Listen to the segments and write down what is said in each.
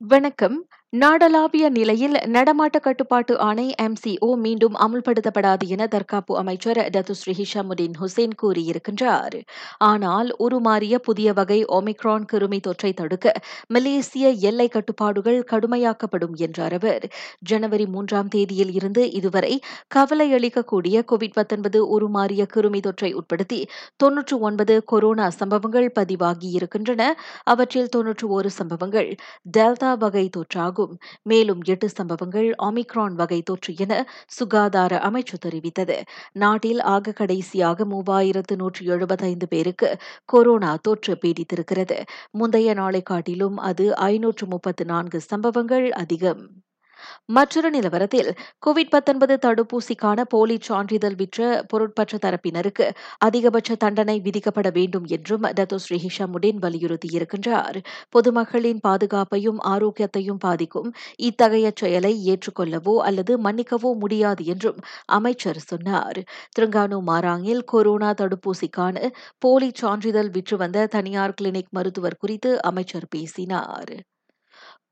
வணக்கம். நாடளாவிய நிலையில் நடமாட்ட கட்டுப்பாட்டு ஆணை எம்சிஓ மீண்டும் அமுல்படுத்தப்படாது என தற்காப்பு அமைச்சர் டத்துஸ்ரீ ஹிஷாமுதீன் ஹுசேன் கூறியிருக்கின்றார். ஆனால் உருமாறிய புதிய வகை ஒமிக்ரான் கிருமி தொற்றை தடுக்க மலேசிய எல்லை கட்டுப்பாடுகள் கடுமையாக்கப்படும் என்றார் அவர். ஜனவரி மூன்றாம் தேதியில் இருந்து இதுவரை கவலையளிக்கக்கூடிய கோவிட் உருமாறிய கிருமி தொற்றை உட்படுத்தி தொன்னூற்று ஒன்பது கொரோனா சம்பவங்கள் பதிவாகியிருக்கின்றன. அவற்றில் தொன்னூற்று ஒரு சம்பவங்கள் டெல்டா வகை தொற்றாகும். மேலும் எட்டு சம்பவங்கள் ஒமிக்ரான் வகை தொற்று என சுகாதார அமைச்சு தெரிவித்தது. நாட்டில் ஆக கடைசியாக மூவாயிரத்து நூற்று எழுபத்தைந்து பேருக்கு கொரோனா தொற்று பீடித்திருக்கிறது. முந்தைய நாளை காட்டிலும் அது ஐநூற்று முப்பத்து நான்கு சம்பவங்கள் அதிகம். மற்றொரு நிலவரத்தில் கோவிட் தடுப்பூசிக்கான போலி சான்றிதழ் விற்ற பொருட்பற்ற தரப்பினருக்கு அதிகபட்ச தண்டனை விதிக்கப்பட வேண்டும் என்றும் டத்துஸ்ரீ ஹிஷாமுடீன் வலியுறுத்தியிருக்கின்றார். பொதுமக்களின் பாதுகாப்பையும் ஆரோக்கியத்தையும் பாதிக்கும் இத்தகைய செயலை ஏற்றுக்கொள்ளவோ அல்லது மன்னிக்கவோ முடியாது என்றும் அமைச்சர் சொன்னார். திருங்கானு மாராங்கில் கொரோனா தடுப்பூசிக்கான போலி சான்றிதழ் விற்று வந்த தனியார் கிளினிக் மருத்துவர் குறித்து அமைச்சர் பேசினார்.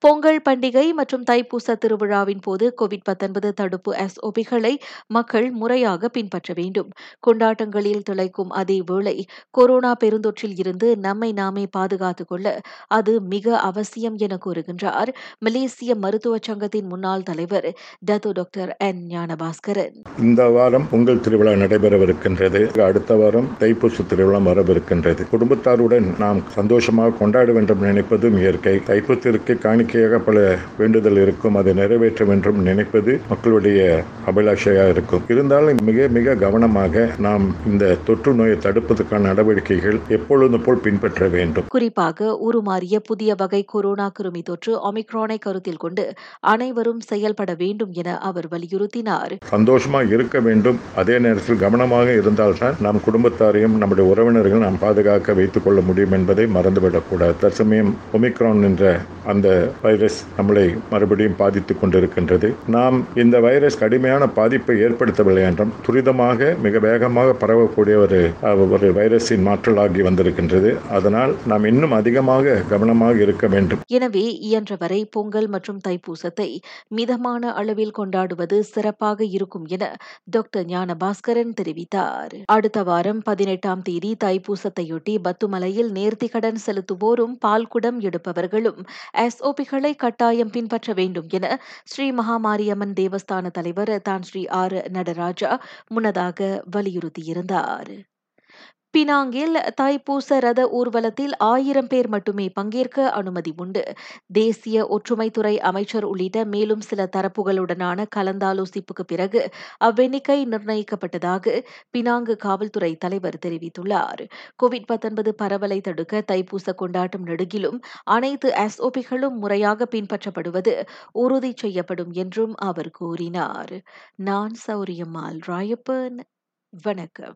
பொங்கல் பண்டிகை மற்றும் தைப்பூச திருவிழாவின் போது கோவிட் தடுப்பு எஸ்ஓபிகளை மக்கள் முறையாக பின்பற்ற வேண்டும். கொண்டாட்டங்களில் திளைக்கும் அதே வேளை கொரோனா பெருந்தொற்றில் இருந்து நம்மை நாமே பாதுகாத்துக் கொள்ள அது மிக அவசியம் என கூறுகின்றார் மலேசிய மருத்துவ சங்கத்தின் முன்னாள் தலைவர் டத்து டாக்டர் என் ஞானபாஸ்கரன். இந்த வாரம் பொங்கல் திருவிழா நடைபெறவிருக்கின்றது. அடுத்த வாரம் தைப்பூச திருவிழா வரவிருக்கின்றது. குடும்பத்தாருடன் நாம் சந்தோஷமாக கொண்டாட வேண்டும் நினைப்பதும் இயற்கை. தைப்பூசத்திற்கு காணிக்கையாக பல வேண்டுதல் இருக்கும். அதை நிறைவேற்ற வேண்டும் நினைப்பது மக்களுடைய அபிலாஷையாக இருக்கும். இருந்தாலும் மிக மிக கவனமாக நாம் இந்த தொற்று நோயை தடுப்பதற்கான நடவடிக்கைகள் எப்பொழுதும் போல் பின்பற்ற வேண்டும். குறிப்பாக உருமாறிய புதிய வகை கொரோனா கிருமி தொற்று ஒமிக்ரானை கருத்தில் கொண்டு அனைவரும் செயல்பட வேண்டும் என அவர் வலியுறுத்தினார். சந்தோஷமாக இருக்க வேண்டும். அதே நேரத்தில் கவனமாக இருந்தால்தான் நம் குடும்பத்தாரையும் நம்முடைய உறவினர்கள் நாம் பாதுகாக்க வைத்துக் கொள்ள முடியும் என்பதை மறந்துவிடக்கூடாது. தற்சமயம் ஒமிக்ரான் என்ற அந்த வைரஸ் நம்மளை மறுபடியும் பாதித்துக் கொண்டிருக்கின்றது. நாம் இந்த வைரஸ் கடுமையான பாதிப்பை ஏற்படுத்தவில்லை என்றும் துரிதமாக மிக வேகமாக பரவக்கூடிய ஒரு ஒரு வைரஸின் மாற்றலாகி வந்திருக்கின்றது. அதனால் நாம் இன்னும் அதிகமாக கவனமாக இருக்க வேண்டும். எனவே இயன்றவரை பொங்கல் மற்றும் தைப்பூசத்தை மிதமான அளவில் கொண்டாடுவது சிறப்பாக இருக்கும் என டாக்டர் ஞானபாஸ்கரன் தெரிவித்தார். அடுத்த வாரம் பதினெட்டாம் தேதி தைப்பூசத்தையொட்டி பத்துமலையில் நேர்த்திக்கடன் செலுத்துவோரும் பால்குடம் எடுப்பவர்களும் எஸ்ஓபிகளை கட்டாயம் பின்பற்ற வேண்டும் என ஸ்ரீ மகாமாரியம்மன் தேவஸ்தான தலைவர் தான் ஸ்ரீ ஆர் நடராஜா முன்னதாக வலியுறுத்தியிருந்தார். பினாங்கில் தைப்பூச ரத ஊர்வலத்தில் ஆயிரம் பேர் மட்டுமே பங்கேற்க அனுமதி உண்டு. தேசிய ஒற்றுமைத்துறை அமைச்சர் உள்ளிட்ட மேலும் சில தரப்புகளுடனான கலந்தாலோசிப்புக்கு பிறகு அவ்வெண்ணிக்கை நிர்ணயிக்கப்பட்டதாக பினாங்கு காவல்துறை தலைவர் தெரிவித்துள்ளார். கோவிட் பரவலை தடுக்க தைப்பூச கொண்டாட்டம் நெடுகிலும் அனைத்து எஸ்ஓபிகளும் முறையாக பின்பற்றப்படுவது உறுதி செய்யப்படும் என்றும் அவர் கூறினார். நான் சௌரியம்மாள் ராயப்பன் வணக்கம்.